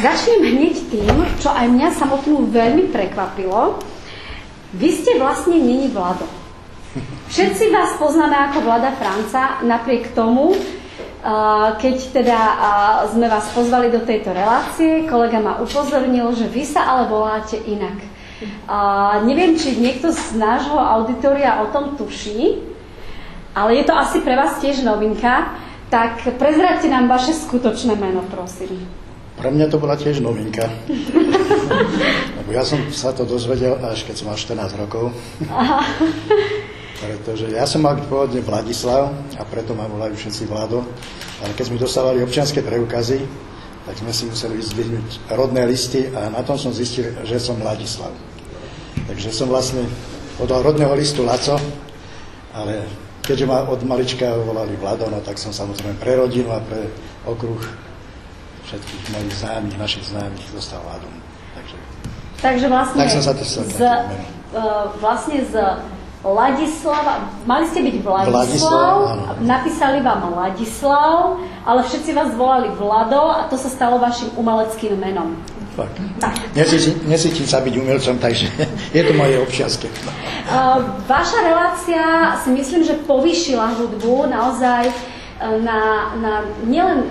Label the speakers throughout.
Speaker 1: začnem hneď tým, čo aj mňa samotnú veľmi prekvapilo. Vy ste vlastne není Vlado. Všetci vás poznáme ako Vlada Franca, napriek tomu, keď teda sme vás pozvali do tejto relácie, kolega ma upozornil, že vy sa ale voláte inak. Neviem, či niekto z nášho auditoria o tom tuší, ale je to asi pre vás tiež novinka, tak prezradte nám vaše skutočné meno, prosím.
Speaker 2: Pre mňa to bola tiež novinka. Lebo ja som sa to dozvedel až keď som mal 14 rokov. Aha. Pretože ja som mal pôvodne Vladislav a preto ma volajú všetci Vlado. Ale keď sme dostávali občianské preukazy, tak sme si museli vyzdvihnúť rodné listy a na tom som zistil, že som Vladislav. Takže som vlastne podal rodného listu Laco, ale keďže ma od malička volali Vlado, no tak som samozrejme pre rodinu a pre okruh všetkých mojich známych, našich známych dostal Vladom. Takže,
Speaker 1: Takže vlastne,
Speaker 2: tak som sa to
Speaker 1: z, uh, vlastne z Ladislav, mali ste byť Vladislav, Vladislav napísali vám Ladislav, ale všetci vás volali Vlado a to sa stalo vašim umeleckým menom.
Speaker 2: Fakt. Tak. Nesítim sa byť umelcom, takže je to moje občianske.
Speaker 1: Uh, vaša relácia si myslím, že povýšila hudbu naozaj uh, na, na nielen,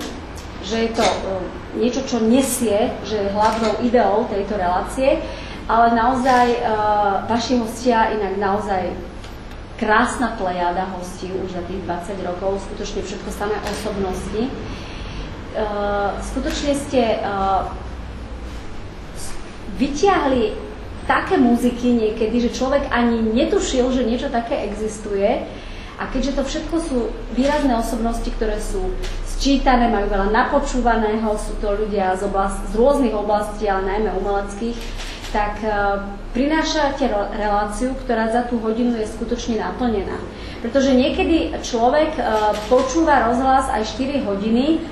Speaker 1: že je to uh, niečo, čo nesie, že je hlavnou ideou tejto relácie, ale naozaj uh, vaši hostia, inak naozaj krásna plejada hostí už za tých 20 rokov, skutočne všetko samé osobnosti. Uh, skutočne ste vyťahli také muziky niekedy, že človek ani netušil, že niečo také existuje. A keďže to všetko sú výrazné osobnosti, ktoré sú sčítané, majú veľa napočúvaného, sú to ľudia z, oblast, z rôznych oblastí, ale najmä umeleckých, tak uh, prinášate reláciu, ktorá za tú hodinu je skutočne naplnená. Pretože niekedy človek uh, počúva rozhlas aj 4 hodiny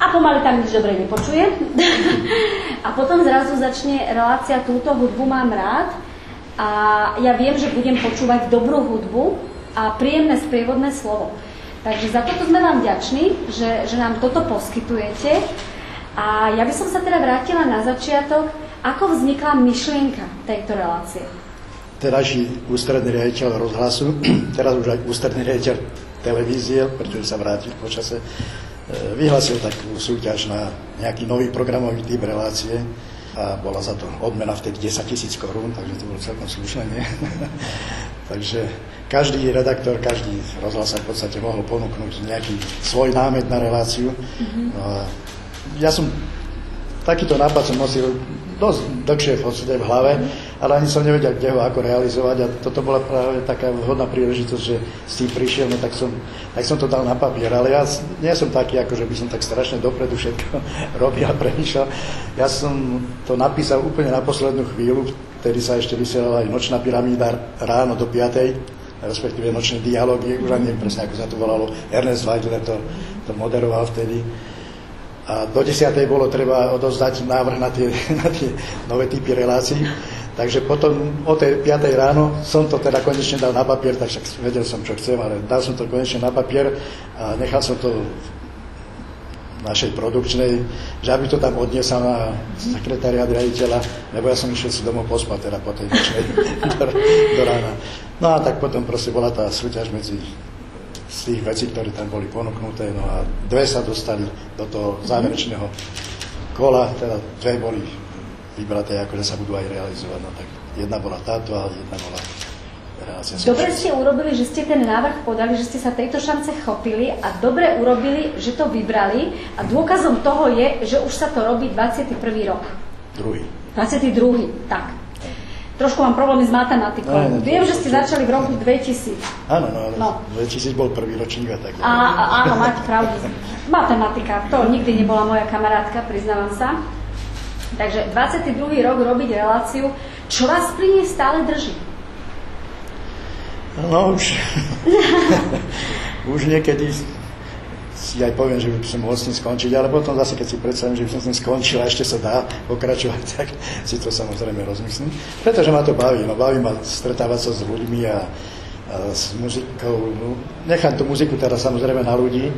Speaker 1: a pomaly tam nič dobre nepočuje. a potom zrazu začne relácia túto hudbu mám rád a ja viem, že budem počúvať dobrú hudbu a príjemné sprievodné slovo. Takže za toto sme vám vďační, že, že nám toto poskytujete. A ja by som sa teda vrátila na začiatok ako vznikla myšlienka tejto relácie?
Speaker 2: Terajší ústredný riaditeľ rozhlasu, teraz už aj ústredný riaditeľ televízie, pretože sa vrátil po čase, e, vyhlasil takú súťaž na nejaký nový programový typ relácie a bola za to odmena vtedy 10 tisíc korún, takže to bolo celkom slušné, nie? takže každý redaktor, každý rozhlas sa v podstate mohol ponúknuť nejaký svoj námet na reláciu. Mm-hmm. Ja som takýto nápad som nosil dosť dlhšie v podstate v hlave, ale ani som nevedel, kde ho ako realizovať a toto bola práve taká vhodná príležitosť, že s tým prišiel, no tak som, tak som to dal na papier, ale ja nie som taký, ako že by som tak strašne dopredu všetko robil a premýšľal. Ja som to napísal úplne na poslednú chvíľu, vtedy sa ešte vysielala aj nočná pyramída ráno do 5 respektíve nočné dialógy, už ani neviem presne, ako sa to volalo, Ernest Weidler to, to moderoval vtedy a do 10. bolo treba odozdať návrh na tie, na tie nové typy relácií. Takže potom o tej 5. ráno som to teda konečne dal na papier, tak však vedel som, čo chcem, ale dal som to konečne na papier a nechal som to našej produkčnej, že aby to tam odniesal na sekretariat riaditeľa, lebo ja som išiel si domov pospať teda po tej nočnej do, do rána. No a tak potom proste bola tá súťaž medzi z tých vecí, ktoré tam boli ponúknuté. No a dve sa dostali do toho záverečného kola, teda dve boli vybraté, ako že sa budú aj realizovať. No tak jedna bola táto a jedna bola relácia.
Speaker 1: Dobre ste urobili, že ste ten návrh podali, že ste sa tejto šance chopili a dobre urobili, že to vybrali a dôkazom toho je, že už sa to robí 21. rok.
Speaker 2: Druhý.
Speaker 1: 22. Tak. Trošku mám problémy s matematikou. No, Viem, že ste začali v roku 2000.
Speaker 2: Áno, no, ale no. 2000 bol prvý ročník a tak.
Speaker 1: A, a, áno, máte pravdu. Matematika, to nikdy nebola moja kamarátka, priznávam sa. Takže 22. rok robiť reláciu, čo vás pri nej stále drží?
Speaker 2: No už, už niekedy si aj poviem, že by som mohol s tým skončiť, ale potom zase, keď si predstavím, že by som s tým skončil a ešte sa dá pokračovať, tak si to samozrejme rozmyslím. Pretože ma to baví, no baví ma stretávať sa s ľuďmi a, a s muzikou. No, nechám tú muziku teraz samozrejme na ľudí,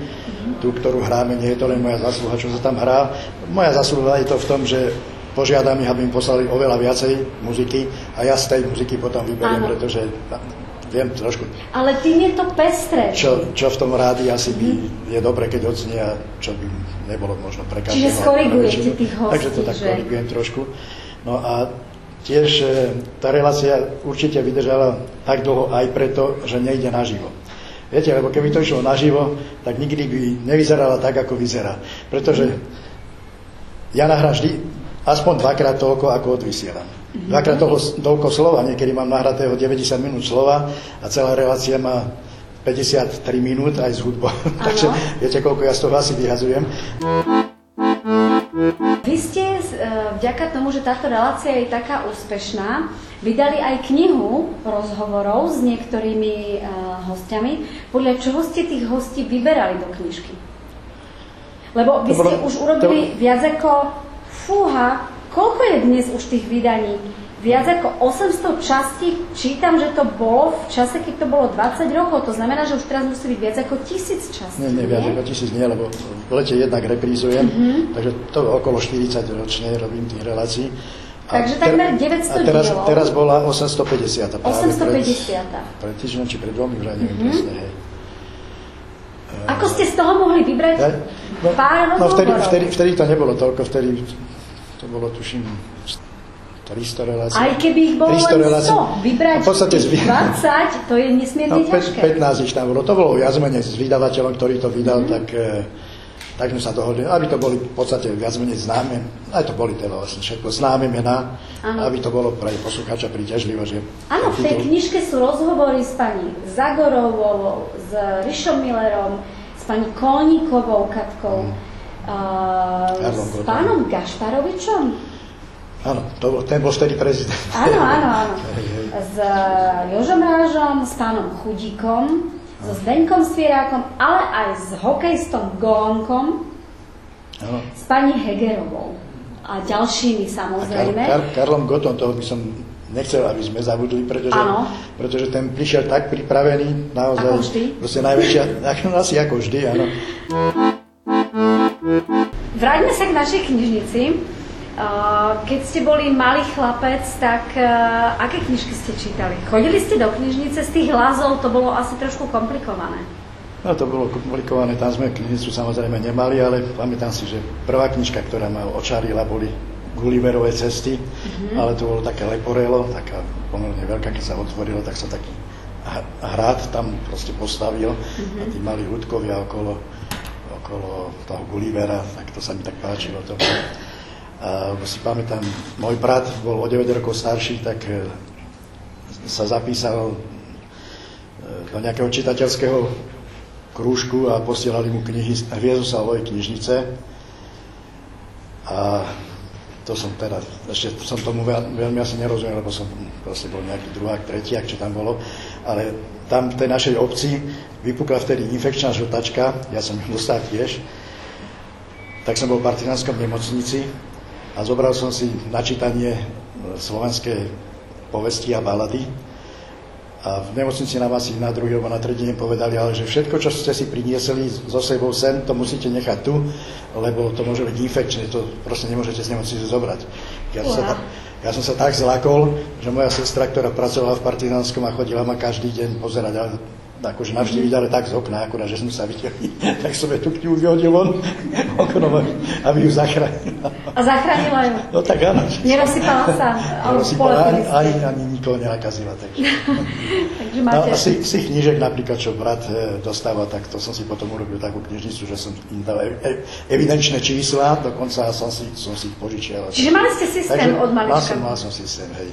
Speaker 2: tú ktorú hráme, nie je to len moja zasluha, čo sa tam hrá. Moja zasluha je to v tom, že požiadam ich, aby mi poslali oveľa viacej muziky a ja z tej muziky potom vyberiem,
Speaker 1: Áno.
Speaker 2: pretože viem trošku,
Speaker 1: Ale tým je to pestré.
Speaker 2: čo, čo v tom rádi asi by je dobre, keď odznie a čo by nebolo možno pre každého.
Speaker 1: Čiže skorigujete tých hostí,
Speaker 2: Takže to tak
Speaker 1: že?
Speaker 2: korigujem trošku. No a tiež e, tá relácia určite vydržala tak dlho aj preto, že nejde naživo. Viete, lebo keby to išlo naživo, tak nikdy by nevyzerala tak, ako vyzerá. Pretože ja nahrám vždy aspoň dvakrát toľko, ako odvysielam. Dvakrát toľko, toľko slova, niekedy mám nahratého 90 minút slova a celá relácia má 53 minút aj s hudbou. Takže viete, koľko ja z toho asi vyhazujem.
Speaker 1: Vy ste e, vďaka tomu, že táto relácia je taká úspešná, vydali aj knihu rozhovorov s niektorými e, hostiami. Podľa čoho ste tých hostí vyberali do knižky? Lebo vy ste už urobili viac ako, fúha, koľko je dnes už tých vydaní? Viac ako 800 častí, čítam, že to bolo v čase, keď to bolo 20 rokov, to znamená, že už teraz musí byť viac ako tisíc častí.
Speaker 2: Nie, nie, viac ako tisíc nie, lebo v lete jednak reprízujem, takže to okolo 40 ročne robím tých relácií.
Speaker 1: Takže takmer 900
Speaker 2: a teraz,
Speaker 1: dielov.
Speaker 2: teraz bola 850. práve
Speaker 1: 850.
Speaker 2: Pred, pred týždňom či pred dvomi, už neviem presne, hej.
Speaker 1: Ako ste z toho mohli vybrať
Speaker 2: Ja, no,
Speaker 1: pár
Speaker 2: no vtedy, vtedy, vtedy to nebolo toľko, vtedy to bolo tuším 300 relácií.
Speaker 1: Aj keby ich bolo
Speaker 2: 300
Speaker 1: len
Speaker 2: relácií.
Speaker 1: 100, vybrať
Speaker 2: v podstate
Speaker 1: tých
Speaker 2: zvi-
Speaker 1: 20, to je nesmierne
Speaker 2: No,
Speaker 1: ťažké.
Speaker 2: 15 ich tam bolo. To bolo viac menej s vydavateľom, ktorý to vydal,
Speaker 1: Mhm.
Speaker 2: tak, e, tak sme sa dohodli, aby to boli v podstate viac menej známe, aj to boli teda vlastne všetko známe mená, aby to bolo pre poslucháča príťažlivo, že
Speaker 1: Áno, v tej knižke sú rozhovory s pani Zagorovou, s Rišom Millerom, s pani Kolníkovou Katkou, a
Speaker 2: Karlom
Speaker 1: s pánom Gašparovičom.
Speaker 2: Áno, to bol, ten bol vtedy prezident.
Speaker 1: Áno, áno, áno. S Jožom Rážom, s pánom Chudíkom, so Zdenkom Svierákom, ale aj s hokejistom Golonkom,
Speaker 2: Áno.
Speaker 1: s pani Hegerovou a ďalšími
Speaker 2: A Kar,
Speaker 1: samozrejme.
Speaker 2: Kar, Karlom Gotom, toho by som nechcel, aby sme zabudli, pretože,
Speaker 1: Áno.
Speaker 2: pretože ten prišiel tak pripravený, naozaj,
Speaker 1: Ako vždy.
Speaker 2: najväčšia, ako, asi ako vždy, áno.
Speaker 1: Vráťme sa k našej knižnici. Uh, Keď ste boli malý chlapec, tak uh, aké knižky ste čítali? Chodili ste do knižnice z tých hlasov, to bolo asi trošku komplikované.
Speaker 2: No to bolo komplikované, tam sme knižnicu samozrejme nemali, ale pamätám si, že prvá knižka, ktorá ma očarila, boli Gulliverové cesty,
Speaker 1: Mhm.
Speaker 2: ale to bolo také leporelo, taká pomerne veľká, keď sa otvorilo, tak sa taký hrad tam proste postavil
Speaker 1: Mhm.
Speaker 2: a tí mali ľudkovia okolo, okolo toho Gullivera, tak to sa mi tak páčilo. To. A si pamätám, môj brat bol o 9 rokov starší, tak e, sa zapísal e, do nejakého čitateľského krúžku a posielali mu knihy z knižnice. A to som teda, ešte som tomu veľ, veľmi asi nerozumel, lebo som proste bol nejaký druhák, tretiak, čo tam bolo. Ale tam v tej našej obci vypukla vtedy infekčná žltačka, ja som ju dostal tiež. Tak som bol v partizánskom nemocnici a zobral som si na čítanie e, slovenské povesti a balady. A v nemocnici nám asi na druhý alebo na tretí deň povedali, ale že všetko, čo ste si priniesli so sebou sem, to musíte nechať tu, lebo to môže byť infekčné, to proste nemôžete z nemocnice zobrať. Ja, som sa,
Speaker 1: Uha.
Speaker 2: ta- ja som sa tak zlakol, že moja sestra, ktorá pracovala v partizánskom a chodila ma každý deň pozerať, akože navštíviť, ale tak z okna, akurát, že sme sa videli, tak som jej knihu vyhodil von oknom, aby, ju zachránila.
Speaker 1: A zachránila ju.
Speaker 2: No tak áno.
Speaker 1: Nerozsypala sa. alebo
Speaker 2: Rozsypala, ani, ani, ani nikoho nenakazila. Takže.
Speaker 1: Takže
Speaker 2: No,
Speaker 1: máte...
Speaker 2: z, z tých knížek napríklad, čo brat e, dostáva, tak to som si potom urobil takú knižnicu, že som im dal e, e, evidenčné čísla, dokonca som si, som si ich požičial.
Speaker 1: Čiže mali ste systém od
Speaker 2: mal
Speaker 1: malička.
Speaker 2: som, mal som systém, hej.